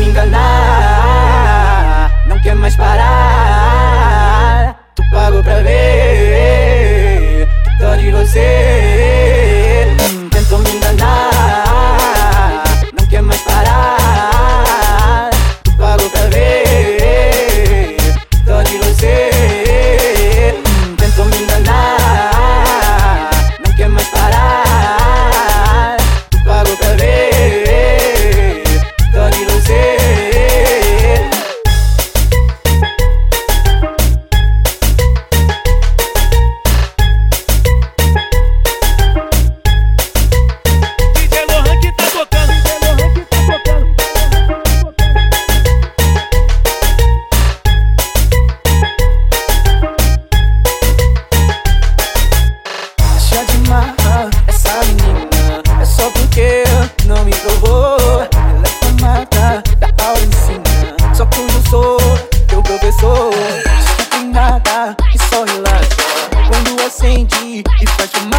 me enganar. Não quer mais parar. if I a